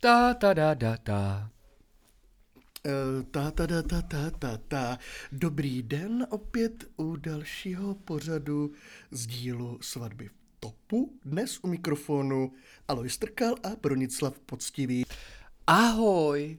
Ta ta da da ta. Eh, Ta, ta, ta, ta, ta, ta, ta. Dobrý den opět u dalšího pořadu z dílu Svatby v topu. Dnes u mikrofonu Alois Trkal a Bronislav Poctivý. Ahoj.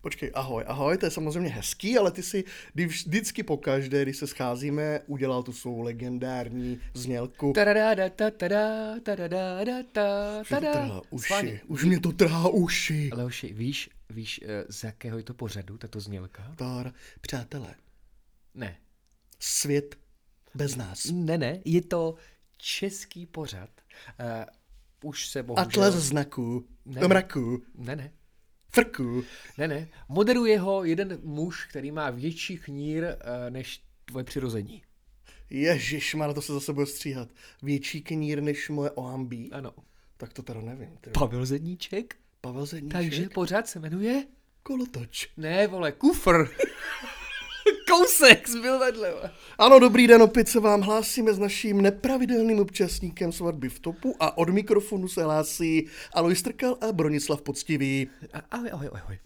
Počkej, ahoj, ahoj, to je samozřejmě hezký, ale ty si vždycky pokaždé, když se scházíme, udělal tu svou legendární znělku. Tadada, ta, tada, tadada, da, ta, Už mě to tada. trhá uši, už mě to trhá uši. Leoši, víš, víš, eh, z jakého je to pořadu, tato znělka? Tar, přátelé, Ne. svět bez nás. Ne, ne, je to český pořad. Uh, už se bohužel... Atlas znaků, Ne. mraků, Ne, ne. Frků. Ne, ne. Moderuje ho jeden muž, který má větší knír uh, než tvoje přirození. Ježíš, na to se zase bude stříhat. Větší knír než moje OMB. Ano. Tak to teda nevím. Ty. Pavel Zedníček? Pavel Zedníček. Takže pořád se jmenuje? Kolotoč. Ne, vole, kufr. Kousek zbyl vedle. Ano, dobrý den, opět se vám hlásíme s naším nepravidelným účastníkem svatby v topu a od mikrofonu se hlásí Alois Trkal a Bronislav Poctivý. A- Ahoj, ahoj, ahoj.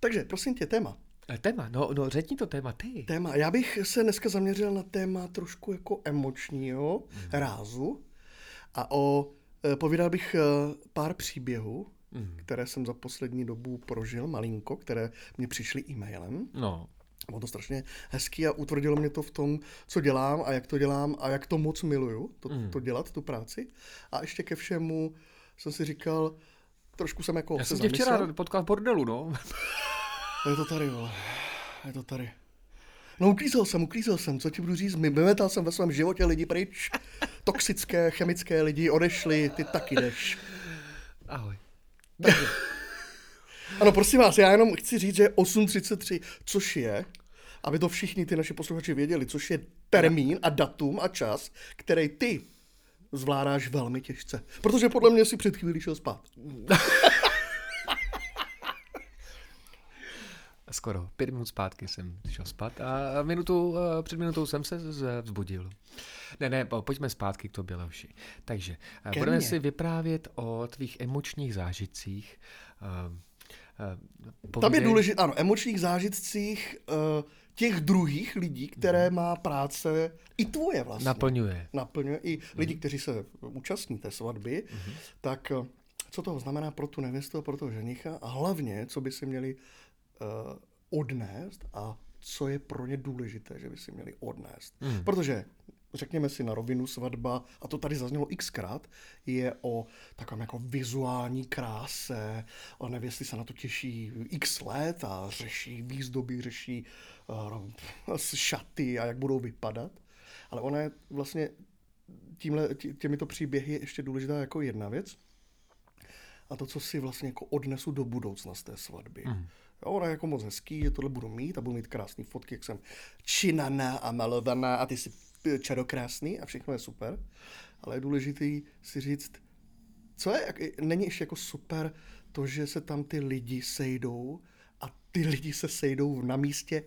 Takže, prosím tě, téma. Eh, Téma, no, no řekni to téma ty. Téma. Já bych se dneska zaměřil na téma trošku jako emočního Mhm. rázu a o, eh, povídal bych eh, pár příběhů, Mhm. které jsem za poslední dobu prožil malinko, které mě přišly e-mailem. No, Bylo to strašně hezký a utvrdilo mě to v tom, co dělám a jak to dělám a jak to moc miluju, to, Mm. to dělat, tu práci. A ještě ke všemu jsem si říkal, trošku jsem jako já se jsem tě zamyslel. včera potkal v bordelu, no. Je to tady, vole. Je to tady. No uklízel jsem, uklízel jsem, co ti budu říct, my vymetal jsem ve svém životě lidi pryč. Toxické, chemické lidi odešli, ty taky jdeš. Ahoj. Ano, prosím vás, já jenom chci říct, že je 8.33, což je, aby to všichni ty naši posluchači věděli, což je termín a datum a čas, který ty zvládáš velmi těžce. Protože podle mě si před chvílí šel spát. Skoro pět minut zpátky jsem šel spát a minutu, eh, před minutou jsem se vzbudil. Ne, ne, po- pojďme zpátky k tobě, Leoši. Takže eh, Ke budeme mně. si vyprávět o tvých emočních zážitcích. Eh, eh, Tam je povídej- důležité, ano, emočních zážitcích uh, těch druhých lidí, které má práce, i tvoje vlastně. Naplňuje. naplňuje i lidi, kteří se účastní té svatby, tak eh, co to znamená pro tu nevěstu a pro toho ženicha a hlavně, co by si měli uh, odnést a co je pro ně důležité, že by si měli odnést. Hmm. Protože řekněme si na rovinu svatba, a to tady zaznělo xkrát, je o takovém jako vizuální kráse, o nevěsty se na to těší x let a řeší výzdoby, řeší uh, šaty a jak budou vypadat. Ale ona je vlastně tímhle, tě- těmito příběhy ještě důležitá jako jedna věc. A to, co si vlastně jako odnesu do budoucna z té svatby. Mm. Jo, ona je jako moc hezký, že tohle budu mít a budu mít krásné fotky, jak jsem činaná a malovaná a ty eh, čarokrásný a všechno je super. Ale je důležitý si říct, co je, není ještě jako super to, že se tam ty lidi sejdou a ty lidi se sejdou na místě,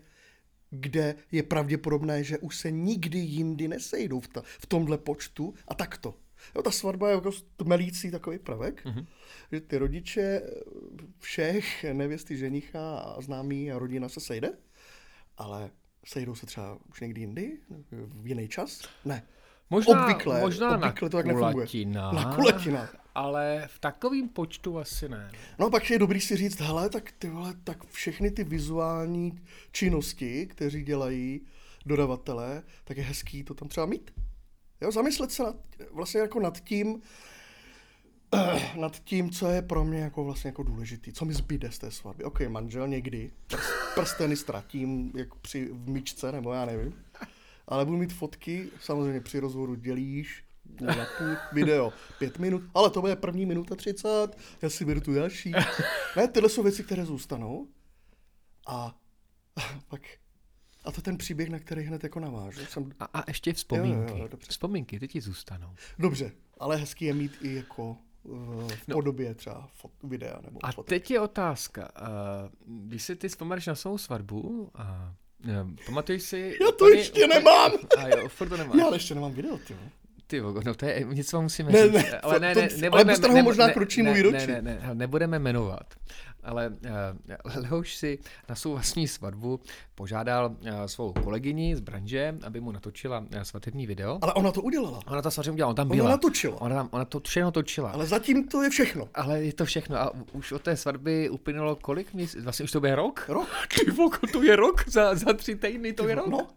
kde je pravděpodobné, že už se nikdy jindy nesejdou v, ta, v tomhle počtu a takto. Jo, ta svatba je jako tmelící takový prvek, mm-hmm. že ty rodiče eh, všech, nevěsty, ženicha a známí a rodina se sejde, ale sejdou se třeba už někdy jindy, v jiný čas? Ne. Možná, obvykle, možná obvykle na to tak nefunguje. kulatinách, Na kulatinách. Ale v takovém počtu asi ne. No pak je dobrý si říct, hele, tak ty vole, tak všechny ty vizuální činnosti, kteří dělají dodavatelé, tak je hezký to tam třeba mít. Jo, zamyslet se nad, vlastně jako nad tím, nad tím, co je pro mě jako vlastně jako důležitý, co mi zbyde z té svatby. Ok, manžel někdy, prst- prsteny ztratím jak při v myčce, nebo já nevím. Ale budu mít fotky, samozřejmě při rozhovoru dělíš, na půl video, pět minut, ale to bude první minuta třicet, já si beru tu další. Ne, tyhle jsou věci, které zůstanou. A pak, a to ten příběh, na který hned jako navážu. Jsem, A, a ještě vzpomínky. Jo, jo, jo, dobře. vzpomínky, ty ti zůstanou. dobře, ale hezký je mít i jako v No. podobě třeba fot, videa nebo A fotek. teď je otázka. Uh, když si ty vzpomeneš na svou svatbu, a uh, pamatuješ si... Já to úplně- ještě úplně- nemám. A jo, furt to nemáš. Já ale ještě nemám video, ty. Ty no to je, něco musíme Ne, říct. ne, ale ne, to- ne, ale nebudeme, bez toho ne, možná ne, ne, můj ne, ne, ne, ne, nebudeme jmenovat. Ale uh, Leoš si na svou vlastní svatbu požádal uh, svou kolegyni z branže, aby mu natočila uh, svatební video. Ale ona to udělala. Ona to samozřejmě udělala, ona tam Ona byla. natočila. Ona, tam, ona to všechno točila. Ale... Ale zatím to je všechno. ale je to všechno. A už od té svatby uplynulo kolik měsíců? Vlastně už to bude rok? Rok? Ty vogo, to je rok? Za, za tři týdny to je rok? No,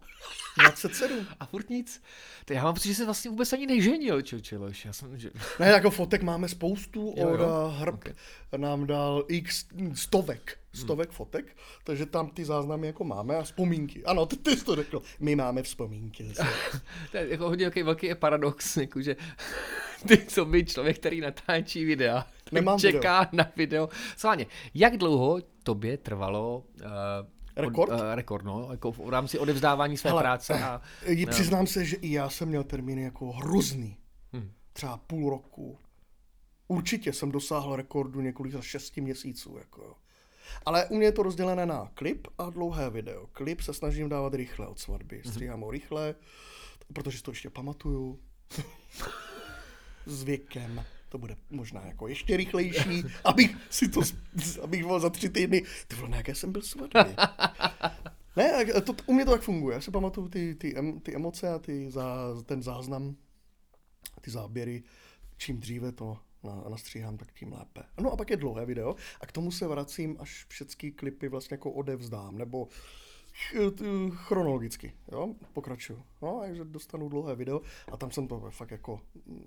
27. A furt nic. To já mám pocit, že se vlastně vůbec ani neženil, čočeloš. Já jsem, že... Ne, jako fotek máme spoustu, Jo, jo. Oda Hrb Ok. nám dal x stovek, stovek fotek, takže tam ty záznamy jako máme a vzpomínky. Ano, ty, ty jsi to řekl. My máme vzpomínky. To je jako hodně velký, velký paradox, jako že ty, co by člověk, který natáčí videa, Nemám čeká na video. Sváně, jak dlouho tobě trvalo uh, Rekord? uh, rekord, no, jako v rámci odevzdávání své Hele, práce a I Přiznám se, že i já jsem měl termíny jako hrozný. Hm. Třeba půl roku. Určitě jsem dosáhl rekordu několik za šesti měsíců. Jako. Ale u mě je to rozdělené na klip a dlouhé video. Klip se snažím dávat rychle od svatby. Stříhám ho rychle, protože to ještě pamatuju. S věkem to bude možná jako ještě rychlejší, abych si to, abych byl za tři týdny, ty vole, na jaké jsem byl svatby. Ne, to, u mě to tak funguje. Já si pamatuju ty, ty, em, ty emoce a ty za, ten záznam, ty záběry. Čím dříve to na, nastříhám, tak tím lépe. No a pak je dlouhé video a k tomu se vracím, až všechny klipy vlastně jako odevzdám, nebo t- chronologicky, jo, pokračuju. No, takže dostanu dlouhé video a tam jsem to fakt jako,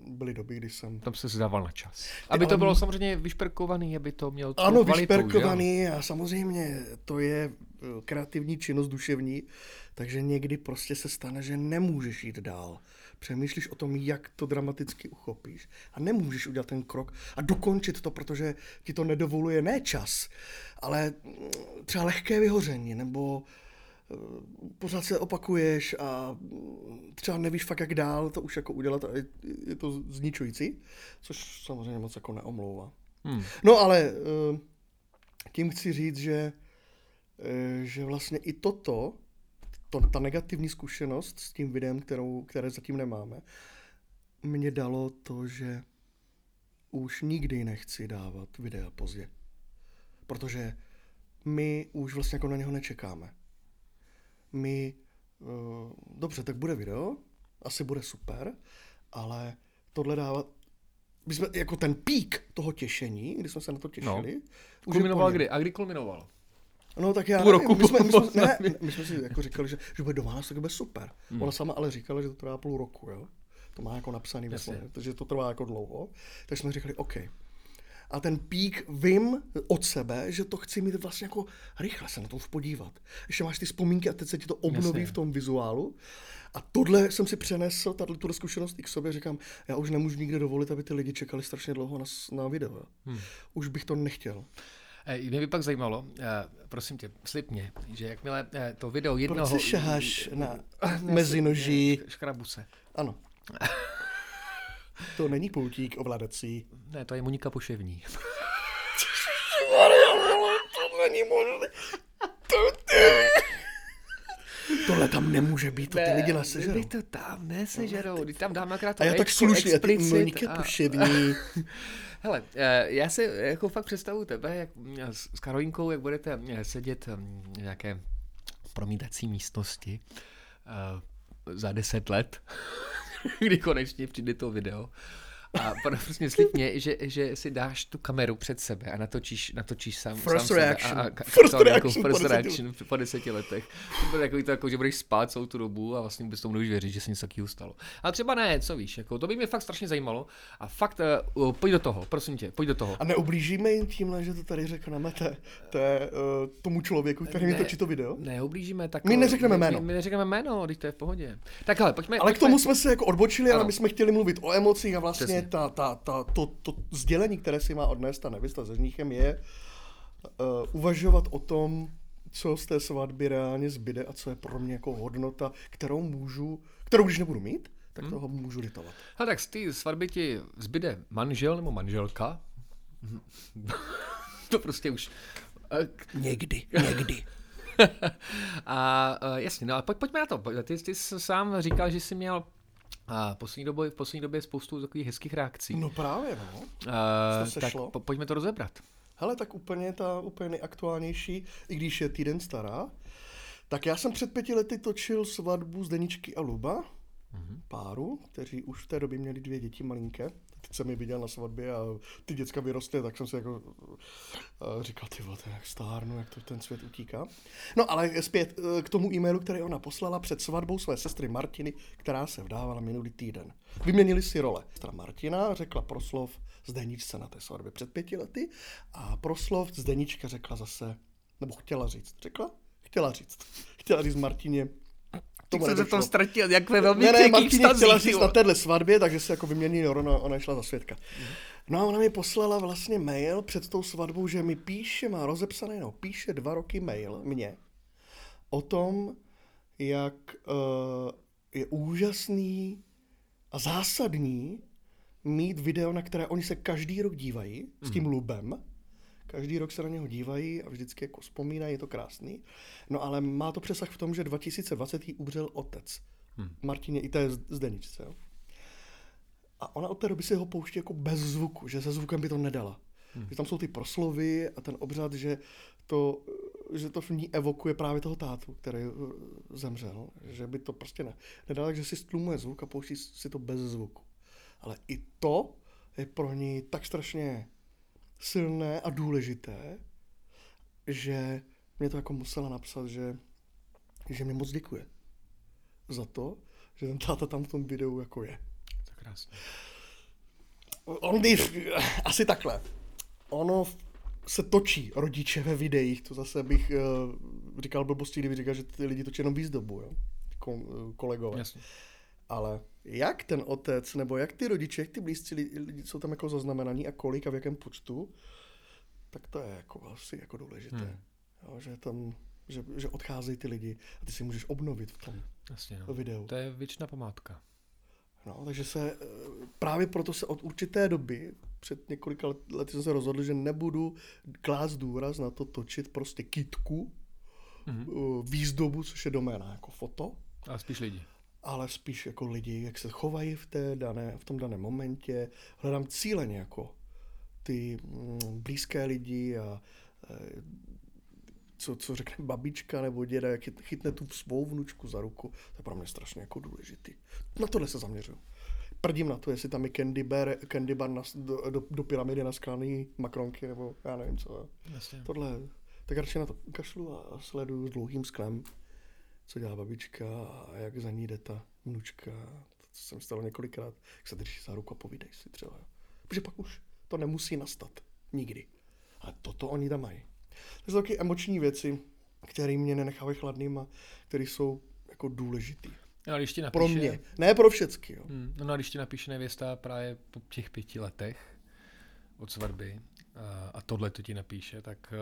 byly doby, kdy jsem tam se zdával na čas. Aby to bylo samozřejmě vyšperkovaný, aby to mělo tu Ano, kvalitu, že vyšperkovaný a samozřejmě to je eh, kreativní činnost duševní, takže někdy prostě se stane, že nemůžeš jít dál. Přemýšlíš o tom, jak to dramaticky uchopíš a nemůžeš udělat ten krok a dokončit to, protože ti to nedovoluje ne čas, ale mm, třeba lehké vyhoření nebo eh, pořád se opakuješ a třeba nevíš fakt jak dál to už jako udělat a je, je to zničující, což samozřejmě moc jako neomlouvá. Hmm. No ale eh, tím chci říct, že, eh, že vlastně i toto, to, ta negativní zkušenost s tím videem, kterou, které zatím nemáme, mě dalo to, že už nikdy nechci dávat videa pozdě. Protože my už vlastně jako na něho nečekáme. My, eh, dobře, tak bude video, asi bude super, ale tohle dávat, my jsme jako ten pík toho těšení, kdy jsme se na to těšili. už je Kulminoval kdy? A kdy kulminoval? No tak já Půl nevím, roku my, jsme, my, jsme, ne, my jsme si jako říkali, že, že bude do Vánoc, tak bude super. Hmm. Ona sama ale říkala, že to trvá půl roku, jo. To má jako napsaný smlouvě, takže to trvá jako dlouho. Tak jsme říkali, OK. A ten pík vím od sebe, že to chci mít vlastně jako rychle se na to podívat. Ještě máš ty vzpomínky a teď se ti to obnoví Jasně. v tom vizuálu. A tohle jsem si přenesl, tato tu zkušenost i k sobě, říkám, já už nemůžu nikde dovolit, aby ty lidi čekali strašně dlouho na, na video. Hmm. Už bych to nechtěl. Eh, Mě by pak zajímalo, eh, prosím tě, slib mě, že jakmile eh, to video Proč jednoho... si šaháš na mezinoží? Škrabu se. Ano. To není poutík ovládací. Ne, to je Monika Poševní. To není možné. To, Tohle tam nemůže být, to ty lidi nasežerou. Ty to tam nesežerou, ty tam dáme akorát to A já tak slušně, ty Moniky a- Poševní. Hele, eh, já si jako fakt představuju tebe jak eh, s Karolínkou, jak budete eh, sedět v nějaké promítací místnosti za deset let, kdy konečně přijde to video. A prostě slib mě, že, že si dáš tu kameru před sebe a natočíš, natočíš sám, First sám reaction. Sebe a, a, First reaction po first deseti reaction po deseti letech. To bude takový to, jako, že budeš spát celou tu dobu a vlastně vůbec tomu nebudeš věřit, že se něco takového stalo. Ale třeba ne, co víš, jako, to by mě fakt strašně zajímalo. A fakt, uh, pojď do toho, prosím tě, pojď do toho. A neublížíme jim tímhle, že to tady řekneme té, té, uh, tomu člověku, který mi točí to video? Neublížíme tak. My neřekneme my, jméno. My, my neřekneme jméno, když to je v pohodě. Tak hele, pojďme. Ale k pojďme. tomu jsme se jako odbočili, ale Ano. my jsme chtěli mluvit o emocích a vlastně Přesně. ta, ta, ta, to, to sdělení, které si má odnést ta nevěsta se žníchem, je uh, uvažovat o tom, co z té svatby reálně zbyde a co je pro mě jako hodnota, kterou můžu, kterou když nebudu mít, tak Hmm. toho můžu litovat. Hele, tak z té svatby ti zbyde manžel nebo manželka. to prostě už. eh, Někdy, někdy. A uh, jasně, no a pojď, pojďme na to. Ty, ty jsi sám říkal, že jsi měl A poslední době, v poslední době je spoustu takových hezkých reakcí. No právě, no. Uh, se tak po, pojďme to rozebrat. Hele, tak úplně ta úplně nejaktuálnější, i když je týden stará, tak já jsem před pěti lety točil svatbu Zdeničky a Luba, mm-hmm. páru, kteří už v té době měli dvě děti malinké. Teď jsem je viděl na svatbě a ty děcka vyrostly, tak jsem si jako uh, říkal, ty vole, jak stárnu, jak to ten svět utíká. No ale zpět uh, k tomu e-mailu, který ona poslala před svatbou své sestry Martiny, která se vdávala minulý týden. Vyměnili si role. Sestra Martina řekla proslov Zdeničce na té svatbě před pěti lety a proslov Zdenička řekla zase, nebo chtěla říct, řekla? Chtěla říct. Chtěla říct Martině, Tomu jsem se v tom ztratil, jak ve velmi ne, ne, Martině chtěla říct na téhle svatbě, takže se jako vyměnili ona, ona šla za svědka. No a ona mi poslala vlastně mail před tou svatbou, že mi píše, má rozepsaný, no, píše dva roky mail mně o tom, jak uh, je úžasný a zásadní mít video, na které oni se každý rok dívají s tím lubem. Každý rok se na něho dívají a vždycky jako vzpomínají, je to krásný. No ale má to přesah v tom, že 2020 jí umřel otec. Hmm. Martině i té Zdeničce. Jo. A ona od té doby si ho pouští jako bez zvuku, že se zvukem by to nedala. Hmm. Že tam jsou ty proslovy a ten obřad, že to, že to v ní evokuje právě toho tátu, který eh, zemřel. Že by to prostě ne, nedala, takže si stlumuje zvuk a pouští si to bez zvuku. Ale i to je pro ní tak strašně silné a důležité, že mě to jako musela napsat, že, že mi moc děkuje za to, že ten táta tam v tom videu jako je. To je krásné. On když, asi takhle. Ono se točí rodiče ve videích, to zase bych uh, říkal blbosti, kdyby říkal, že ty lidi točí jenom výzdobu, jo? Ko, uh, kolegové. Jasně. Ale jak ten otec, nebo jak ty rodiče, jak ty blízcí lidi, lidi jsou tam jako zaznamenaní a kolik a v jakém počtu, tak to je jako asi jako důležité. Hmm. Jo, že tam, že, že odcházejí ty lidi a ty si můžeš obnovit v tom Jasně, no. videu. To je věčná památka. No, takže se eh, právě proto se od určité doby, před několika let- lety jsem se rozhodl, že nebudu klást důraz na to točit prostě kitku, mm-hmm. výzdobu, což je doména jako foto, Ale spíš lidi. Ale spíš jako lidi, jak se chovají v, té dané, v tom daném momentě. Hledám cíleně jako ty mm, blízké lidi a eh, co, co řekne babička nebo děda, jak chyt- chytne tu svou vnučku za ruku, to je pro mě strašně jako důležitý. Na tohle se zaměřuju. Prdím na to, jestli tam je candy bar, candy bar na, do, do, do pyramidy naskláný makronky, nebo já nevím co. Jasně. Tohle, tak radši na to kašlu a sleduju s dlouhým sklem, co dělá babička a jak za ní jde ta vnučka. To se mi stalo několikrát, jak se drží za ruku a povídej si třeba. Protože pak už to nemusí nastat. Nikdy. Ale toto oni tam mají. To jsou taky emoční věci, které mě nenechávají chladným a které jsou jako důležitý. No, a když ti napíše, Pro mě. Ne pro všecky. Jo. Hmm, no a když ti napíše nevěsta právě po těch pěti letech od svatby a, a tohle to ti napíše, tak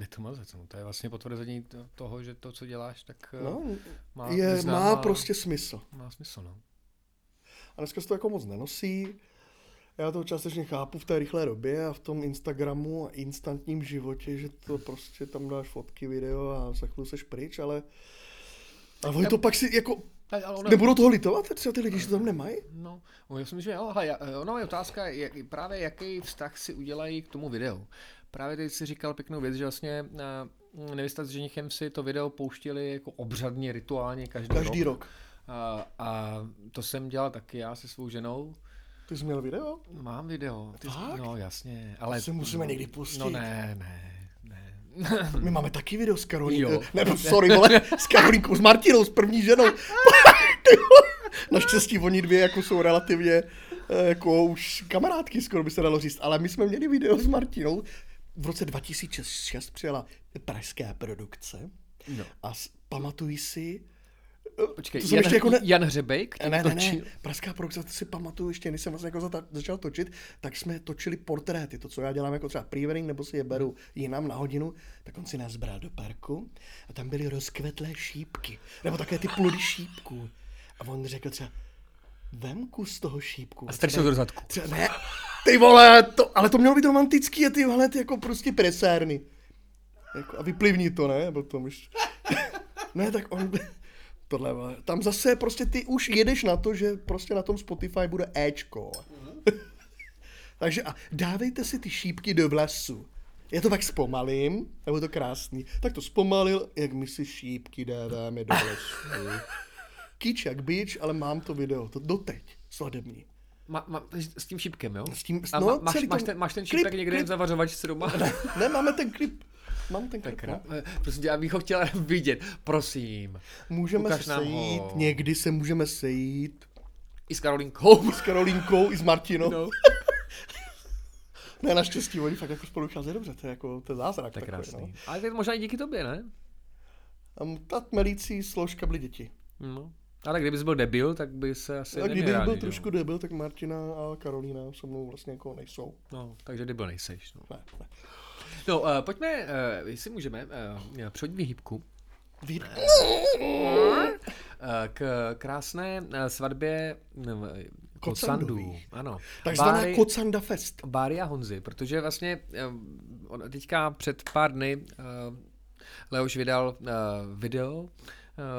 je to mazec. No. To je vlastně potvrzení to- toho, že to, co děláš, tak uh, No, má, je, význam má prostě smysl. má smysl. No. A dneska se to jako moc nenosí. Já to částečně chápu v té rychlé době a v tom Instagramu a instantním životě, že to prostě tam dáš fotky, video a za chvíli seš pryč, ale a oni to pak si jako, Ale, ono, nebudou toho litovat třeba ty lidi, že to tam nemají? No, no, já si myslím, že jo, já- ono je otázka, jak, právě jaký vztah si udělají k tomu videu. Právě teď si říkal pěknou věc, že vlastně uh, nevěsta s ženichem si to video pouštěli jako obřadně, rituálně každý, Každý rok. rok. A, a to jsem dělal taky já se svou ženou. Ty jsi měl video? Mám video. Ty, Fakt? no jasně, ale... se musíme někdy pustit. No ne, ne, ne. My máme taky video s Karolínkou. Ne, sorry, vole, s Karolínkou, s Martinou, s první ženou. Naštěstí oni dvě jako jsou relativně eh, jako už kamarádky, skoro by se dalo říct. Ale my jsme měli video s Martinou. V roce 2006 přijela pražská produkce No. a pamatuji si, Počkej, To Jan, ještě jako ne- Jan Hřebejk? ne, ne, ne, pražská produkce, to si pamatuju ještě, než jsem vlastně jako zata- začal točit, tak jsme točili portréty, to, co já dělám jako třeba prevering, nebo si je beru jinam na hodinu, tak on si nás bral do parku a tam byly rozkvetlé šípky, nebo také ty plody šípků. A on řekl třeba, vem kus toho šípku. A strčil do zadku. Třeba, ne, ty vole, to, ale to mělo být romantický a ty vole, ty jako prostě presérny. Jako, a vyplivní to, ne? Potom už. ne, tak on, Tohle, vole. tam zase prostě ty už jedeš na to, že prostě na tom Spotify bude Ečko. Takže a dávejte si ty šípky do vlasu. Já to pak zpomalím, nebo to krásný. Tak to zpomalil, jak my si šípky dáváme do vlasu. Kýč jak bič, ale mám to video, to doteď, sladební. Ma, ma, s tím šípkem, jo? S tím, A no, ma, máš, celý máš, ten- máš ten klip, šípek někde klip. v zavařovačce doma? Ne, máme ten klip. Mám ten Tak klip. no. krá- Prosím tě, já bych ho chtěl vidět, prosím. Můžeme se sejít, ho. někdy se můžeme sejít. I s Karolinkou. S Karolínkou i s Martinou. No. Ne, naštěstí, oni fakt jako spolu vycházejí dobře, to je jako to je zázrak. Tak takový, krásný. No. Ale to je možná i díky tobě, ne? Ta tmelící složka byly děti. No. Ale kdybys byl debil, tak by se asi A kdyby neměl byl rádi, trošku debil, tak Martina a Karolína se mnou vlastně jako nejsou. No, takže debil nejseš. No, Ne, ne. no uh, pojďme, uh, jestli můžeme, uh, Vy... uh, k krásné uh, svatbě uh, Kocandů. Ano. Takzvaná Báry- Kocanda Fest. Báry a Honzy, protože vlastně teďka před pár dny Leoš vydal video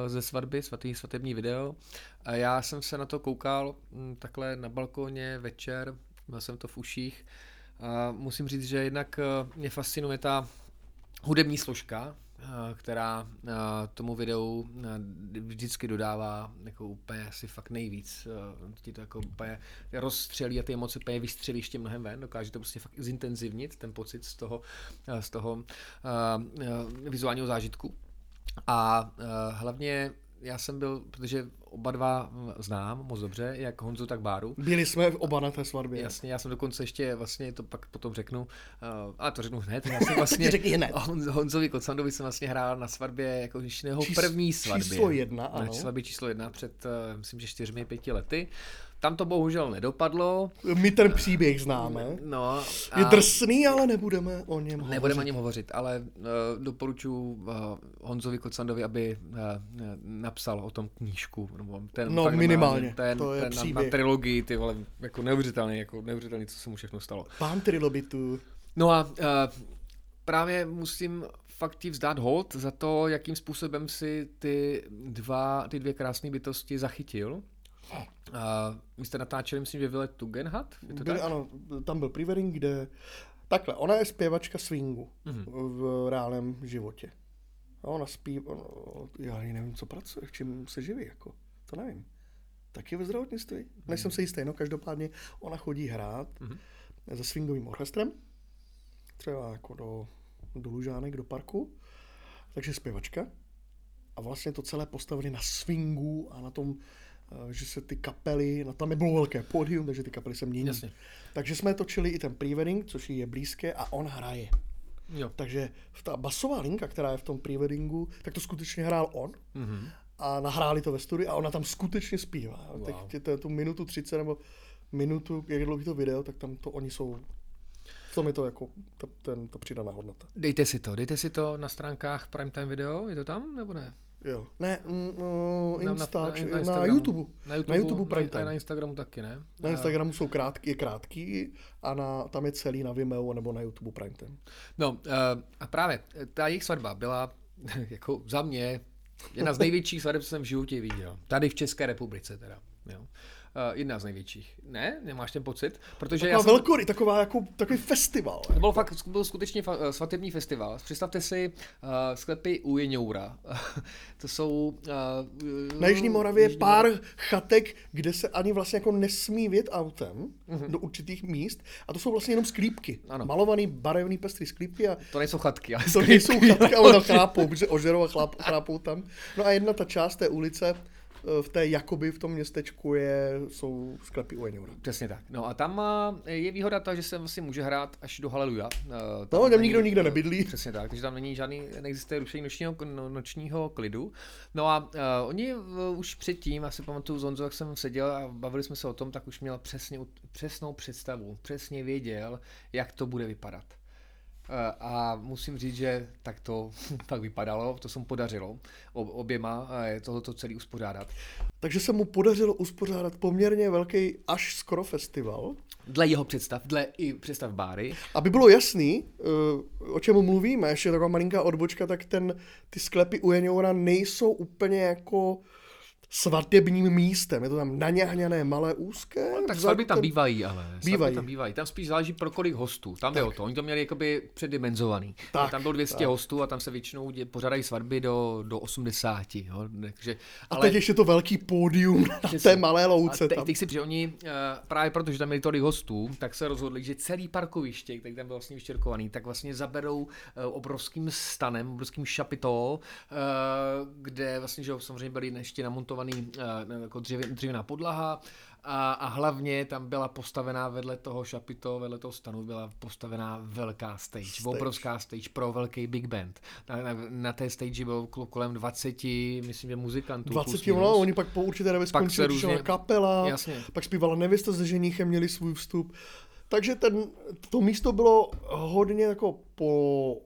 ze svatby, svatý svatební video. A já jsem se na to koukal mm, takhle na balkóně večer, měl jsem to v uších. A musím říct, že jednak uh, mě fascinuje ta hudební složka, eh, která eh, tomu videu eh, vždycky dodává jako úplně asi fakt nejvíc. eh, Ti to jako úplně rozstřelí a ty emoce úplně vystřelí ještě mnohem ven. Dokáže to prostě fakt zintenzivnit, ten pocit z toho, eh, z toho eh, eh, vizuálního zážitku. A eh, hlavně já jsem byl, protože oba dva znám moc dobře, jak Honzu, tak Báru. Byli jsme oba na té svatbě. Jasně, já jsem dokonce ještě vlastně to pak potom řeknu, uh, a to řeknu hned, já jsem vlastně Řekni hned. Hon, Honzovi Kocandovi jsem vlastně hrál na svatbě, jako na jeho Čís- první svatbě. číslo jedna, Na ano. svatbě číslo jedna před, uh, myslím, že čtyřmi, pěti lety. Tam to bohužel nedopadlo. My ten příběh známe. No, Je drsný, ale nebudeme o něm hovořit. Nebudeme o něm hovořit, ale uh, doporučuji uh, Honzovi Kocandovi, aby uh, napsal o tom knížku. Nebo ten, No, minimálně, Ten, to je ten na, na, příběh. trilogii, ty vole, jako neuvěřitelný, jako neuvěřitelný, co se mu všechno stalo. Pán Trilobitu. No a uh, právě musím fakt ti vzdát hold za to, jakým způsobem si ty, dva, ty dvě krásné bytosti zachytil. Uh, vy jste natáčeli, myslím, že vylet Tugendhat? Je to Byl, tak? ano, tam byl prevering, kde... Takhle, ona je zpěvačka swingu Mhm. v reálném životě. A ona zpívá, já ani nevím, co pracuje, v čem se živí, jako, to nevím. Taky ve zdravotnictví? Nejsem si jistý, no každopádně ona chodí hrát Mhm. se swingovým orchestrem, třeba jako do, do Lužánek, do parku, takže zpěvačka. A vlastně to celé postavili na swingu a na tom, že se ty kapely, no tam je bylo velké pódium, takže ty kapely se mění. Jasně. Takže jsme točili i ten pre-wedding, což jí je blízké a on hraje. Jo. Takže ta basová linka, která je v tom pre-weddingu, tak to skutečně hrál on Mhm. a nahráli to ve studiu a ona tam skutečně zpívá. Wow. Teď to, tu minutu 30 nebo minutu, jak je dlouhý to video, tak tam to oni jsou, v tom je to jako ta, ten, ta přidaná hodnota. Dejte si to, dejte si to na stránkách Primetime Video, je to tam nebo ne? Jo. Ne, mm, Na- na- Insta, na- na, na na. YouTube. Na YouTube, Na YouTube na, Prime a Time. na Instagramu taky, ne? Na Instagramu jsou krátký, je krátký a na, tam je celý na Vimeo nebo na YouTube Prime Time. No uh, a právě eh, ta jejich svatba byla jako za mě jedna z největších svateb, co jsem v životě viděl. Tady v České republice teda. Jo. Uh, jedna z největších. Ne? Nemáš ten pocit? Protože já Taková jsem... velkory, taková jako, takový festival. To byl fakt byl skutečně fa- eh, svatební festival. Představte si uh, sklepy u Jeňoura. to jsou... Uh, Na Jižní Moravě je pár chatek, kde se ani vlastně jako nesmí vjet autem do určitých míst a to jsou vlastně jenom sklípky. Ano. Malovaný, barevný, pestrý sklípky a To nejsou chatky, ale to nejsou chatky, ale tam chrápou, protože ožerou a chláp, chrápou tam. No a jedna ta část té ulice eh, v té Jakoby v tom městečku je, jsou sklepy u Eňoura. Přesně tak. No a tam eh, je výhoda ta, že se vlastně může hrát až do Haleluja. Eh, No, tam nikdo nikde nebydlí. Přesně tak, takže tam není žádný, neexistuje rušení nočního, no, nočního klidu. No a uh, oni už předtím, já si pamatuju z Honzo, jak jsem seděl a bavili jsme se o tom, tak už měl přesně, přesnou představu, přesně věděl, jak to bude vypadat. Uh, a musím říct, že tak to tak vypadalo, to se mu podařilo ob, oběma tohoto celý uspořádat. Takže se mu podařilo uspořádat poměrně velký až skoro festival. Dle jeho představ, dle i představ Báry. Aby bylo jasný, uh, o čem mluvíme, ještě taková malinká odbočka, tak ten, ty sklepy u Jeniora nejsou úplně jako svatebním místem. Je to tam naňahňané, malé, úzké. No, tak svatby tam bývají, ale. Bývají. tam bývají. Tam spíš záleží pro kolik hostů. Tam jde o to. Oni to měli jakoby předimenzovaný. Tak, tam bylo 200 tak. hostů a tam se většinou dě- pořádají svatby do, do 80. Jo? Takže, A teď ještě to velký pódium na té malé louce. a te, tam. teď si, že oni uh, právě protože tam měli tolik hostů, tak se rozhodli, že celý parkoviště, který tam byl vlastně vyštěrkovaný, tak vlastně zaberou uh, obrovským stanem, obrovským šapitó, uh, kde vlastně, že samozřejmě byly ještě namontovaný uh, jako dřevě, dřevěná podlaha a, a hlavně tam byla postavená vedle toho šapito, vedle toho stanu byla postavená velká stage, stage. Stage. obrovská stage pro velký big band. Na, na, na té stage bylo kol- kolem 20, myslím, že muzikantů. 20 plus no, oni pak po určité době skončili, různě... kapela, Jasně. pak zpívala nevěsta se ženichem, měli svůj vstup. Takže ten, to místo bylo hodně jako po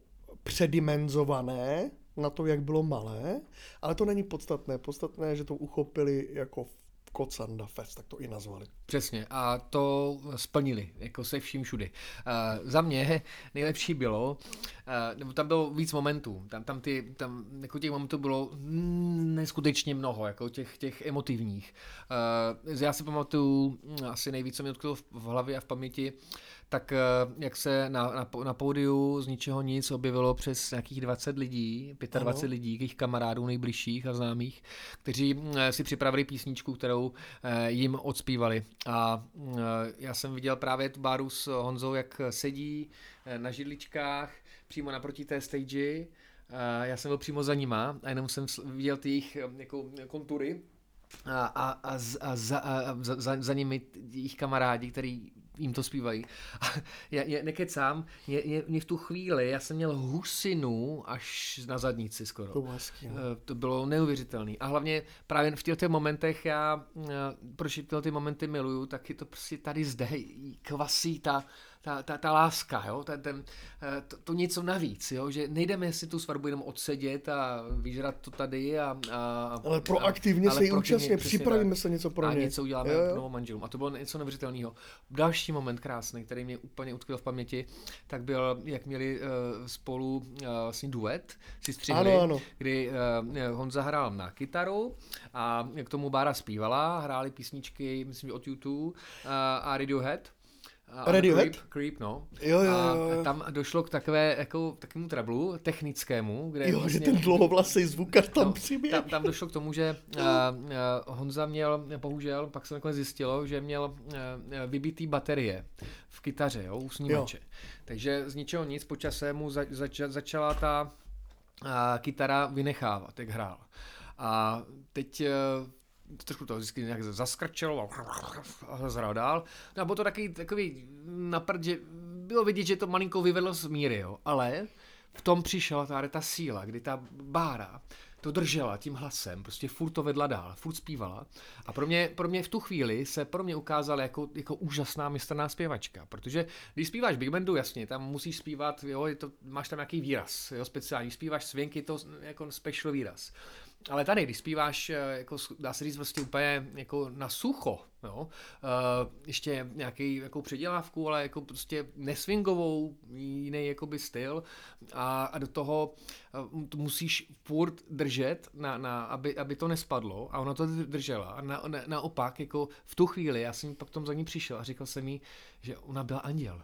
předimenzované na to, jak bylo malé, ale to není podstatné. Podstatné je, že to uchopili jako Kocanda Fest, tak to i nazvali. Přesně, a to splnili, jako se vším všudy. Uh, za mě nejlepší bylo, uh, nebo tam bylo víc momentů, tam, tam, ty, tam jako těch momentů bylo neskutečně mnoho, jako těch, těch emotivních. Uh, já si pamatuju asi nejvíc, co mi utkvělo v, v hlavě a v paměti, tak uh, jak se na, na, na pódiu z ničeho nic objevilo přes nějakých 20 lidí, 25 Ano. lidí, jejich kamarádů nejbližších a známých, kteří mm, si připravili písničku, kterou eh, jim odspívali. A mm, já jsem viděl právě tu báru s Honzou, jak sedí eh, na židličkách přímo naproti té stage. Eh, Já jsem byl přímo za nima a jenom jsem viděl ty jejich eh, jako kontury a, a, a, z- a, za, a za, za, za nimi jejich kamarádi, který jim to zpívají. A já, já nekecám, mě, mě, mě v tu chvíli, já jsem měl husinu až na zadnici skoro. To hezký. no. Eh, To bylo neuvěřitelné. A hlavně právě v těchto momentech já, eh, proč tyhle ty momenty miluju, tak je to prostě tady zde kvasí ta, ta, ta, ta láska, jo? Ten, ten, eh, to, to, něco navíc, jo? že nejdeme si tu svatbu jenom odsedět a vyžrat to tady a... a Ale proaktivně ale se jí účastně, připravíme se něco pro a ně. něco uděláme Jo, jo. novou manželům. A to bylo něco neuvěřitelného. Další moment krásný, který mě úplně utkvěl v paměti, tak byl, jak měli uh, spolu uh, vlastně duet, si střihli, Ano, ano. kdy uh, Honza hrál na kytaru a k tomu Bára zpívala, hráli písničky, myslím, od U2 uh, a Radiohead. A Radiohead? Creep, Creep, no. Jo, jo, a jo, jo. tam došlo k takové, jako, takovému treblu technickému, kde Jo, vlastně, že ten dlouhovlasý zvukař tam No, přiběhl. tam, tam došlo k tomu, že uh, uh, Honza měl, bohužel, pak se nakonec zjistilo, že měl uh, vybitý baterie v kytaře, jo, u snímače. Takže z ničeho nic po čase mu za, zača, začala ta uh, kytara vynechávat, jak hrál. A teď trošku to vždycky nějak zaskrčelo a zhrál dál. No a bylo to taky takový naprd, že bylo vidět, že to malinko vyvedlo z míry, jo. Ale v tom přišla ta, ta síla, kdy ta bára to držela tím hlasem, prostě furt to vedla dál, furt zpívala. A pro mě, pro mě v tu chvíli se pro mě ukázala jako, jako úžasná mistrná zpěvačka, protože když zpíváš Big Bandu, jasně, tam musíš zpívat, jo, je to, máš tam nějaký výraz, jo, speciální, zpíváš je to jako special výraz. Ale tady, když zpíváš, eh, jako, dá se říct prostě úplně jako na sucho, jo, uh, ještě nějaký jako předělávku, ale jako prostě neswingovou, jiný jakoby styl. A, a do toho uh, musíš furt držet, na, na, aby, aby to nespadlo. A ona to držela. A na, na, naopak, jako v tu chvíli, já jsem pak tom za ní přišel a říkal jsem jí, že ona byla anděl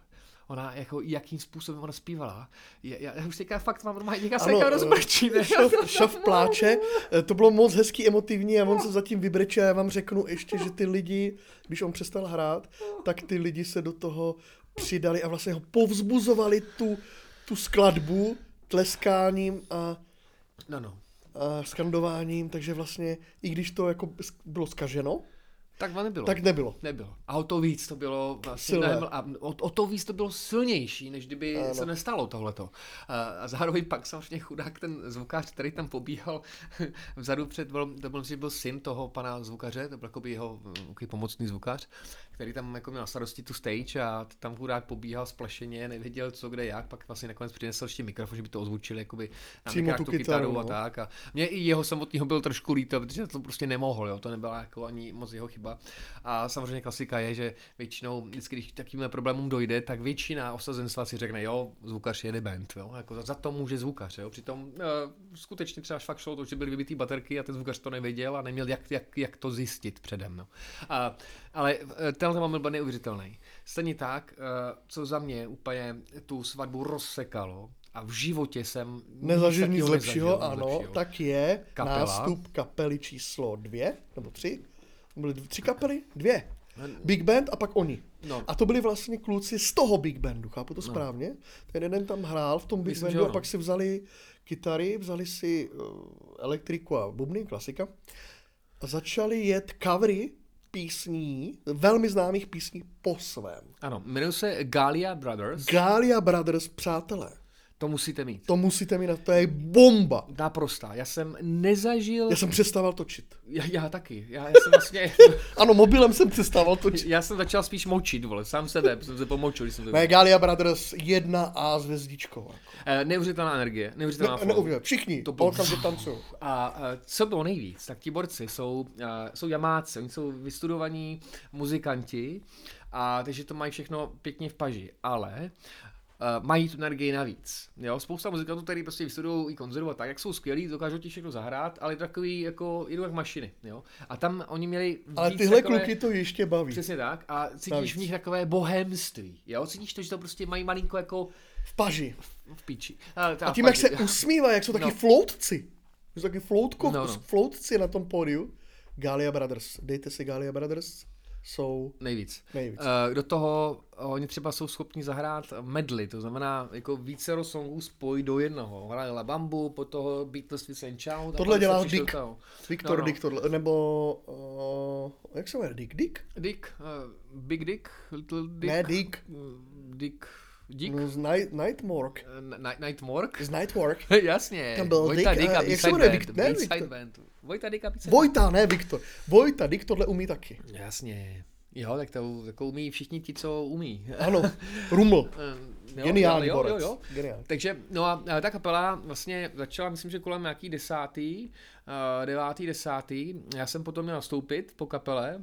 ona jako jakým způsobem ona zpívala. Já, já, já už teďka fakt mám normálně někam se někam rozbrčí, ne? šaf, šaf pláče, Eh, to bylo moc hezký, emotivní a on se zatím vybreče a já vám řeknu ještě, že ty lidi, když on přestal hrát, tak ty lidi se do toho přidali a vlastně ho povzbuzovali tu, tu skladbu tleskáním a, No, no. a skandováním, takže vlastně i když to jako bylo skaženo, Tak to nebylo. tak nebylo. Nebylo. A o to víc to bylo vlastně mnohem, a o, o, to víc to bylo silnější, než kdyby Ano. se nestalo tohleto. A, a zároveň pak samozřejmě chudák ten zvukář, který tam pobíhal vzadu před, byl, to byl, byl syn toho pana zvukaře, to byl jakoby jeho mm, pomocný zvukař, který tam jako měl na starosti tu stage a tam chudák pobíhal splašeně, nevěděl co, kde, jak, pak vlastně nakonec přinesl ještě mikrofon, že by to ozvučili jakoby na Přímo tu tu kytaru, kytaru no. a tak. A mě i jeho samotného byl trošku líto, protože to prostě nemohl, jo, to nebyla jako ani moc jeho chyba. A samozřejmě klasika je, že většinou, vždycky, když k takovým problémům dojde, tak většina osazenstva si řekne, jo, zvukař jede band, jo, jako za, za to může zvukař, jo, přitom uh, skutečně třeba fakt šlo to, že byly vybitý baterky a ten zvukař to nevěděl a neměl jak, jak, jak to zjistit předem, no. A, ale eh, tenhle moment byl neuvěřitelný. Stejně tak, eh, co za mě úplně tu svatbu rozsekalo, a v životě jsem Nezažil nic lepšího, nezažil, ano, lepšího. tak je Kapela. nástup kapely číslo dvě, nebo tři. Byly tři kapely? Dvě. Big Band a pak oni. No. A to byli vlastně kluci z toho Big Bandu, chápu to správně? Ten jeden tam hrál v tom Big Myslím, Bandu a pak si vzali kytary, vzali si uh, elektriku a bubny, klasika. A začali jet covery písní, velmi známých písní po svém. Ano, jmenuji se Galia Brothers, Galia Brothers, přátelé, to musíte mít. to musíte mít, na to je bomba. Naprostá. Já jsem nezažil... Já jsem přestával točit. Já, já taky. Já, já jsem vlastně... Ano, mobilem jsem přestával točit. já jsem začal spíš močit, vole. Sám sebe jsem se pomočil, když jsem to Ne, Galia Brothers jedna a s hvězdičkou. Jako. Eh, Neuvěřitelná energie, neuvěřitelná Ne, neuvěř, všichni, To bylo- okamžitě tancují. A eh, co bylo nejvíc, tak ti borci jsou, eh, jsou jamáci, oni jsou vystudovaní muzikanti, a takže to mají všechno pěkně v paži, ale uh, mají tu energii navíc. Jo? Spousta muzikantů, který prostě vystudují i konzervu a tak, jak jsou skvělí, dokážou ti všechno zahrát, ale takový jako jdou jak mašiny. Jo? A tam oni měli Ale tyhle takové, kluky to ještě baví. Přesně tak. A cítíš Navíc. v nich takové bohemství. Jo? Cítíš to, že to prostě mají malinko jako V paži. v píči. A, A tím, jak se usmívají, jak jsou taky No. floutci. Jsou taky floutko, no. no. floutci na tom pódiu. Galia Brothers. Dejte si Galia Brothers. Jsou Nejvíc. nejvíc. Uh, do toho uh, oni třeba jsou schopni zahrát medley, to znamená jako více songů spojit do jednoho. Hraje La Bambu, po toho Beatles with and Shout. Tohle dělá Dick. Viktor no, no. Dick tohle, nebo... Uh, jak se jmenuje? Dick? Dick? Dick, uh, Big Dick, Little Dick. Ne, Dick. Dick, Dick, No, z Night, Nightmark. uh, Night, Nightmark. Z Nightmark. Jasně. Tam byl Vojta Dick, Dick a a jak se B-side band. Ne, B-side band. Vojta Dick a B-side Vojta, ne Viktor. Vojta, Dick tohle umí taky. Jasně. Jo, tak to jako umí všichni ti, co umí. Ano, Ruml. Eh, jo, Geniální jo, borec. jo, jo. Geniální. Takže, no a ta kapela vlastně začala, myslím, že kolem nějaký desátý, uh, devátý, desátý. Já jsem potom měl nastoupit po kapele.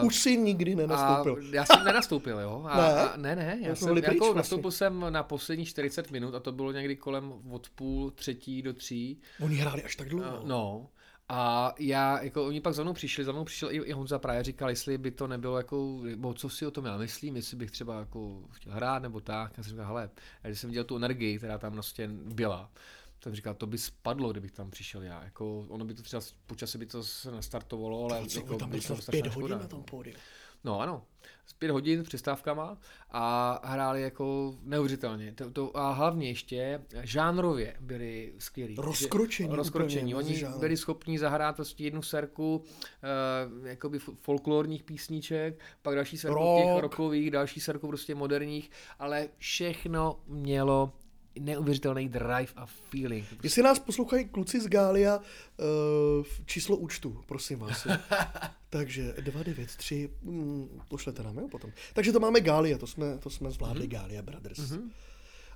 Uh, Už si nikdy nenastoupil. A já jsem nenastoupil, jo. A, Ne? A, ne, ne, já jsme jsem jako vlastně. nastoupil jsem na poslední 40 minut a to bylo někdy kolem od půl třetí do tří. Oni hráli až tak dlouho. Uh, no. A já, jako oni pak za mnou přišli, za mnou přišel i, i Honza právě říkal, jestli by to nebylo jako, nebo co si o tom já myslím, jestli bych třeba jako chtěl hrát nebo tak. Já jsem říkal, hele, když jsem viděl tu energii, která tam prostě byla, tak jsem říkal, to by spadlo, kdybych tam přišel já. Jako, ono by to třeba počasí by to se nastartovalo, ale Co, jako, tam by to pět hodin na tom pódiu. No ano, z pět hodin s přestávkama a hráli jako neuvěřitelně. To, to, a hlavně ještě žánrově byli skvělí. Rozkročení Rozkročení. mezi Oni žánry. byli schopni zahrát prostě jednu serku uh, jakoby folklorních písniček, pak další serku Rock. těch rockových, další serku prostě moderních, ale všechno mělo neuvěřitelný drive a feeling. Jestli nás poslouchají kluci z Gália, uh, číslo účtu, prosím vás. Takže 293, mm, pošlete nám, jo, potom. Takže to máme Gália, to jsme, to jsme zvládli, mm-hmm. Gália Brothers. Mm-hmm.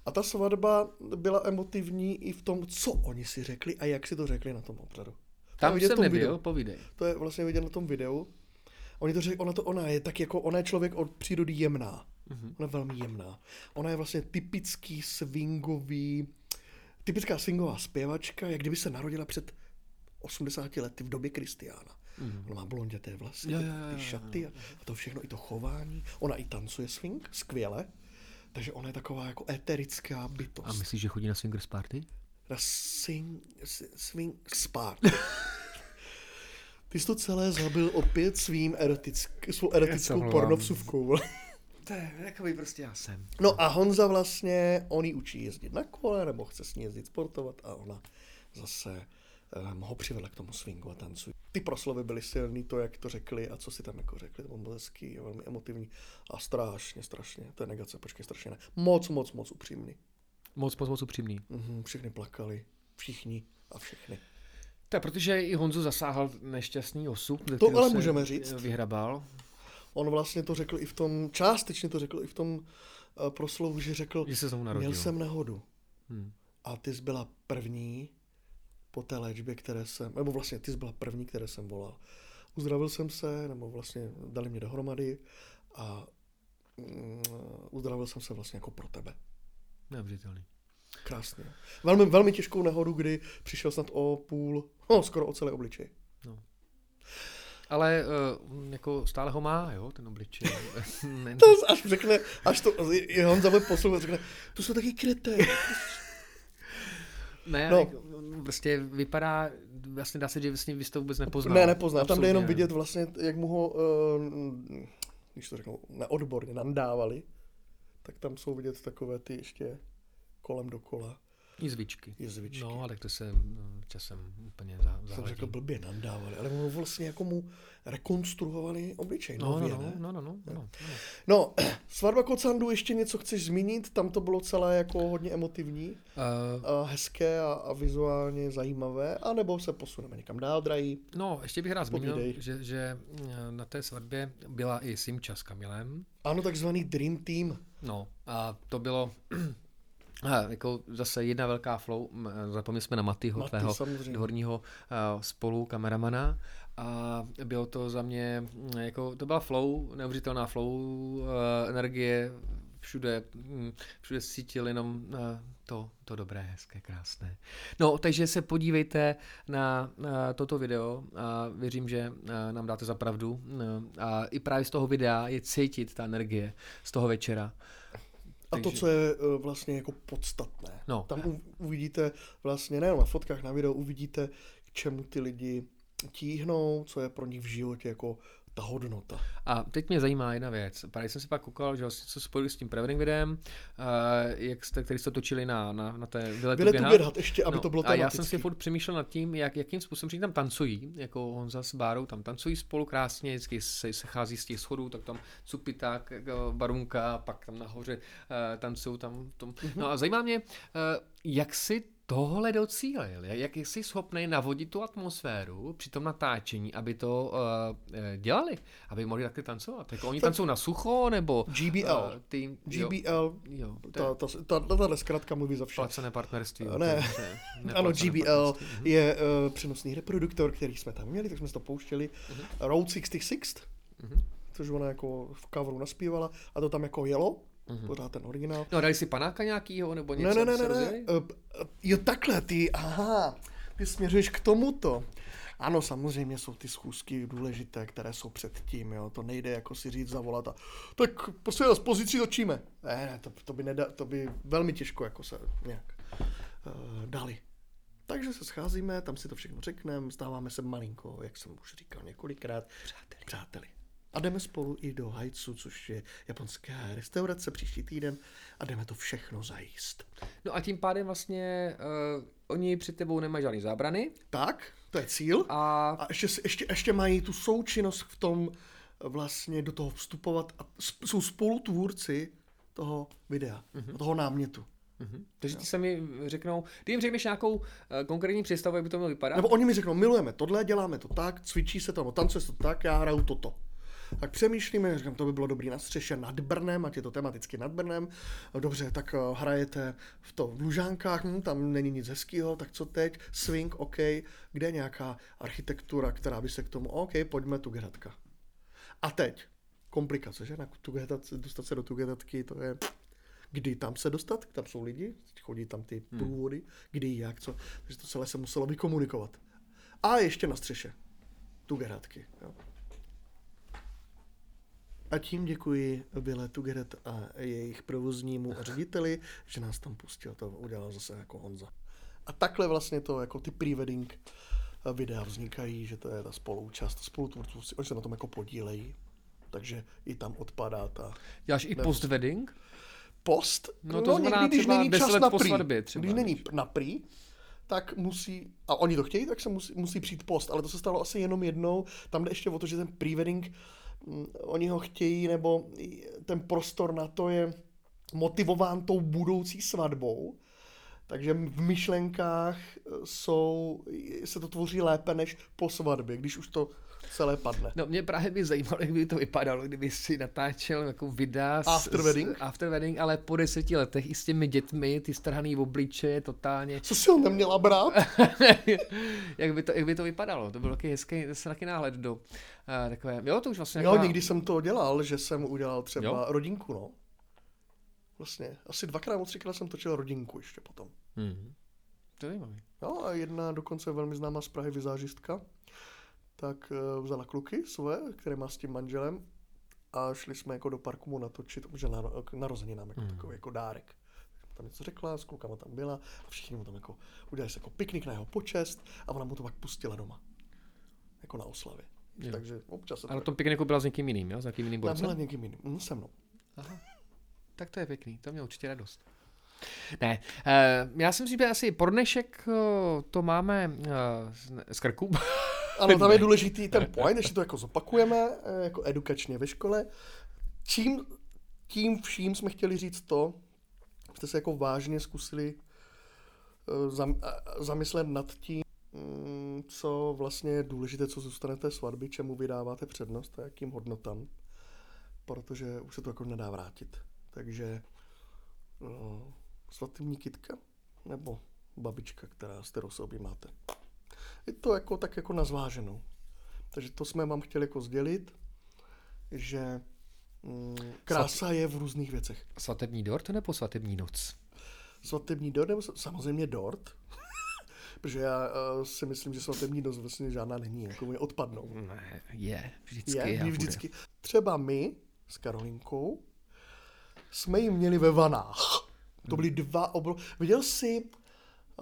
A ta svatba byla emotivní i v tom, co oni si řekli a jak si to řekli na tom obřadu. To Tam v jsem tom nebyl, videu. povídej. To je vlastně vidět na tom videu. Oni to řekli, ona to ona je tak jako, ona je člověk od přírody jemná. Mm-hmm. Ona je velmi jemná. Ona je vlastně typický swingový, typická swingová zpěvačka, jak kdyby se narodila před 80 lety v době Kristiána. Mm-hmm. Ona má blonděté vlasy, ty, jo, jo, ty šaty a a to všechno, i to chování. Ona i tancuje swing, skvěle. Takže ona je taková jako eterická bytost. A myslíš, že chodí na swingers party? Na sing, swing spart. Ty jsi to celé zabil opět svým erotick, svou erotickou pornovsuvkou. To je takový prostě já jsem. No a Honza vlastně, on ji učí jezdit na kole, nebo chce s ní jezdit sportovat a ona zase um, ho přivedla k tomu swingu a tancu. Ty proslovy byly silný, to, jak to řekli a co si tam jako řekli, to bylo hezký, velmi emotivní a strašně, strašně, to je negace, počkej, strašně ne. Moc, moc, moc upřímný. Moc, moc, moc upřímný. Mhm, všichni plakali, všichni a všechny. Tak protože i Honzu zasáhl nešťastný osud, To ale se můžeme říct. Vyhrabal. On vlastně to řekl i v tom, částečně to řekl i v tom uh, proslovu, že řekl, Že se měl jsem nehodu. Hmm. A ty jsi byla první po té léčbě, které jsem, nebo vlastně ty jsi byla první, které jsem volal. Uzdravil jsem se, nebo vlastně dali mě dohromady a mm, uzdravil jsem se vlastně jako pro tebe. Neuvěřitelný. Krásně. Velmi, velmi těžkou nehodu, kdy přišel snad o půl, no skoro o celé obličej. Ale uh, jako stále ho má, jo, ten obličej. To až řekne, až to, je Honza bude poslouchat, řekne, tu jsou taky kreté. ne, No. no. prostě vypadá, vlastně dá se, že vlastně vy jste vůbec nepoznal. Ne, nepoznám. Tam jde jenom vidět vlastně, jak mu ho, uh, když to řeknu, neodborně nandávali, tak tam jsou vidět takové ty ještě kolem dokola Jizvičky. jezvičky. No, ale to se časem úplně za, Jsem řekl blbě nandávali, ale mu vlastně jako mu rekonstruovali obličej No, no, nově, no, ne? no, no, no, no, no. No, svatba Kocandu, ještě něco chceš zmínit? Tam to bylo celé jako hodně emotivní, Uh, a hezké a, a vizuálně zajímavé, anebo se posuneme někam dál, drahý. no, ještě bych rád zmínil, že, že na té svatbě byla i Simča s Kamilem. Ano, takzvaný Dream Team. No, a to bylo a, jako zase jedna velká flow. Zapomněli jsme na Matyho, Maty, tvého samozřejmě. dvorního a, spolu kameramana. A bylo to za mě, jako, to byla flow, neuvěřitelná flow, energie, všude, všude cítil jenom to, to dobré, hezké, krásné. No, takže se podívejte na, na toto video a věřím, že nám dáte za pravdu. No, A i právě z toho videa je cítit ta energie z toho večera. A to, co je eh, vlastně jako podstatné. No. Tam uvidíte vlastně, nejenom na fotkách, na videu, uvidíte, k čemu ty lidi tíhnou, co je pro nich v životě jako ta hodnota. A teď mě zajímá jedna věc. Právě jsem si pak koukal, že vlastně, co spojili s tím prevening videem, uh, jak jste, který jste točili na, na, na té Vyletu běhat. běhat, ještě, aby to bylo No, A já jsem si furt přemýšlel nad tím, jak, jakým způsobem, že tam tancují, jako Honza s Bárou, tam tancují spolu krásně, vždycky se, se chází z těch schodů, tak tam cupiták, jako barunka, pak tam nahoře uh, tancují tam tom. No a zajímá mě, uh, jak si tohle docílil, jak jsi schopný navodit tu atmosféru při tom natáčení, aby to uh, dělali, aby mohli takhle tancovat. Jako oni tancují na sucho, nebo GBL. Uh, jo, GBL, jo, to je ta, ta, ta, ta, tahle zkratka mluví za vše. placené partnerství. Ne. je- Ano, GBL partnerství. je uh, přenosný reproduktor, který jsme tam měli, tak jsme to pouštěli. Mhm. Road 66, což ona jako v coveru naspívala a to tam jako jelo, pořád ten originál. No, dali si panáka nějakýho, nebo Ne, něco? ne, ne, ne, ne. rozjeli? Uh, jo, takhle, ty, aha, ty směřuješ k tomuto. Ano, samozřejmě jsou ty schůzky důležité, které jsou předtím, jo. To nejde jako si říct zavolat a tak prosím vás, pozici točíme. Ne, ne, to, to, by neda, to by velmi těžko jako se nějak uh, dali. Takže se scházíme, tam si to všechno řekneme, stáváme se malinko, jak jsem už říkal několikrát, přáteli. přáteli. A jdeme spolu i do Hajcu, což je japonská restaurace příští týden a jdeme to všechno zajíst. No a tím pádem vlastně uh, oni před tebou nemají žádný zábrany Tak, to je cíl. a A ještě, ještě, ještě mají tu součinnost v tom vlastně do toho vstupovat a jsou spolutvůrci toho videa, mm-hmm. toho námětu. Mhm. Takže ti se mi řeknou, ty jim řekneš nějakou uh, konkrétní představu, jak by to mělo vypadat? Nebo oni mi řeknou, milujeme tohle, děláme to tak, cvičí se to, nebo tancuje se to tak, já hraju toto. Tak přemýšlíme, říkám, to by bylo dobrý na střeše nad Brnem, ať je to tematicky nad Brnem. Dobře, tak eh, hrajete v to v Lužánkách, hm, tam není nic hezkého, tak co teď? Swing, OK. Kde je nějaká architektura, která by se k tomu, OK, pojďme tu Hradka. A teď, komplikace, že? Na Tugetat, dostat se do Tugetatky, to je kdy tam se dostat, tam jsou lidi, chodí tam ty průvody, kdy, jak, co, takže to celé se muselo vykomunikovat. A ještě na střeše, Tugeratky. Jo. A tím děkuji Bile Tugerat a jejich provoznímu řediteli, že nás tam pustil, to udělal zase jako Honza. A takhle vlastně to, jako ty pre-wedding videa vznikají, že to je ta spoluúčast, spolutvůrců, oni se na tom jako podílejí, takže i tam odpadá ta Děláš i post-wedding? post. No to znamená někdy, když není 10 čas na prý. svatbě třeba, Když není na prý, tak musí, a oni to chtějí, tak se musí, musí přijít post, ale to se stalo asi jenom jednou. Tam jde ještě o to, že ten pre-wedding, oni ho chtějí, nebo ten prostor na to je motivován tou budoucí svatbou, takže v myšlenkách jsou, se to tvoří lépe než po svatbě, když už to celé padne. No mě právě by zajímalo, jak by to vypadalo, kdyby si natáčel jako videa s, After wedding? S, after wedding, ale po deseti letech i s těmi dětmi, ty strhaný obličeje, totálně. Co si ho neměla brát? jak, by to, jak by to vypadalo? To byl taky hezký, taky náhled do uh, takové, jo, to už vlastně Jo, taková- někdy jsem to dělal, že jsem udělal třeba Jo? rodinku, no. Vlastně, asi dvakrát nebo třikrát jsem točil rodinku ještě potom. Hmm. To je zajímavý. No a jedna dokonce velmi známá z Prahy vizážistka, tak uh, vzala kluky své, které má s tím manželem a šli jsme jako do parku mu natočit, že na, k narozeninám jako Hmm. takový jako dárek. Tam něco řekla, s klukama tam byla a všichni mu tam jako udělali se jako piknik na jeho počest a ona mu to pak pustila doma. Jako na oslavě. Jo. Takže občas se A na to tom pikniku byla s někým jiným, jo? S nějakým jiným Tam byla borcem? někým jiným, mm, se mnou. Aha. Tak to je pěkný, to měl určitě radost. Ne, uh, já si myslím, že asi pro dnešek uh, to máme z krku. Ano, tam je důležitý ten point, ještě to jako zopakujeme, eh, jako edukačně ve škole. Čím, tím vším jsme chtěli říct to, jste se jako vážně zkusili eh, zam, eh, zamyslet nad tím, mm, co vlastně je důležité, co zůstane té svatby, čemu vydáváte přednost a jakým hodnotám, protože už se to jako nedá vrátit. Takže uh, svatební kytka nebo babička, která, s kterou se objímáte. Je to jako tak jako na zváženou. Takže to jsme vám chtěli jako sdělit, že mm, krása je v různých věcech. Svatební dort nebo svatební noc? Svatební dort, nebo samozřejmě dort, protože já uh, si myslím, že svatební noc vlastně žádná není, jako mi odpadnou. Ne, je, vždycky Je, je, my bude. vždycky. Třeba my s Karolinkou jsme ji měli ve vanách. To byly dva obro... Viděl jsi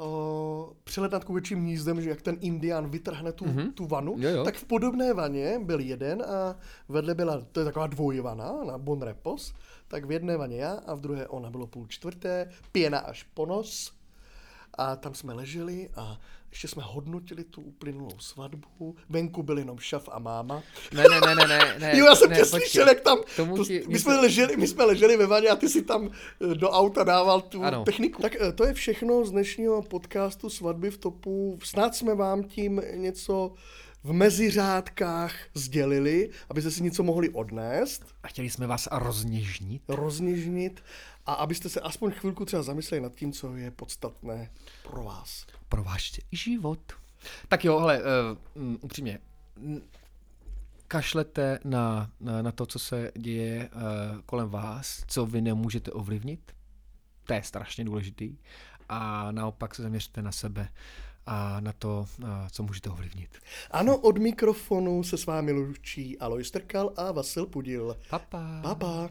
uh, přelet nad kuvečím hnízdem, že jak ten indián vytrhne tu, mm-hmm. tu vanu, Jo, jo. tak v podobné vaně byl jeden a vedle byla, to je taková dvojvana na Bon Repos, tak v jedné vaně já a v druhé ona bylo půl čtvrté, pěna až po nos. A tam jsme leželi a ještě jsme hodnotili tu uplynulou svatbu. Venku byl jenom šaf a máma. Ne, ne, ne, ne, ne, ne. Jo, já jsem ne, tě počkej. slyšel, jak tam... Tomu to, ti- my, mě jsme to- leželi, my jsme leželi ve vaně a ty si tam eh, do auta dával tu Ano. techniku. Tak eh, to je všechno z dnešního podcastu Svatby v topu. Snad jsme vám tím něco v meziřádkách sdělili, abyste si něco mohli odnést, A chtěli jsme vás rozněžnit. rozněžnit a abyste se aspoň chvilku třeba zamysleli nad tím, co je podstatné pro vás. pro váš život. Tak jo, hele, uh, upřímně, mm, kašlete na, na, na to, co se děje uh, kolem vás, co vy nemůžete ovlivnit. To je strašně důležitý. A naopak se zaměřte na sebe a na to, co můžete ovlivnit. Ano, od mikrofonu se s vámi loučí Alois Trkal a Vasil Pudil. Papa. Pa, pa.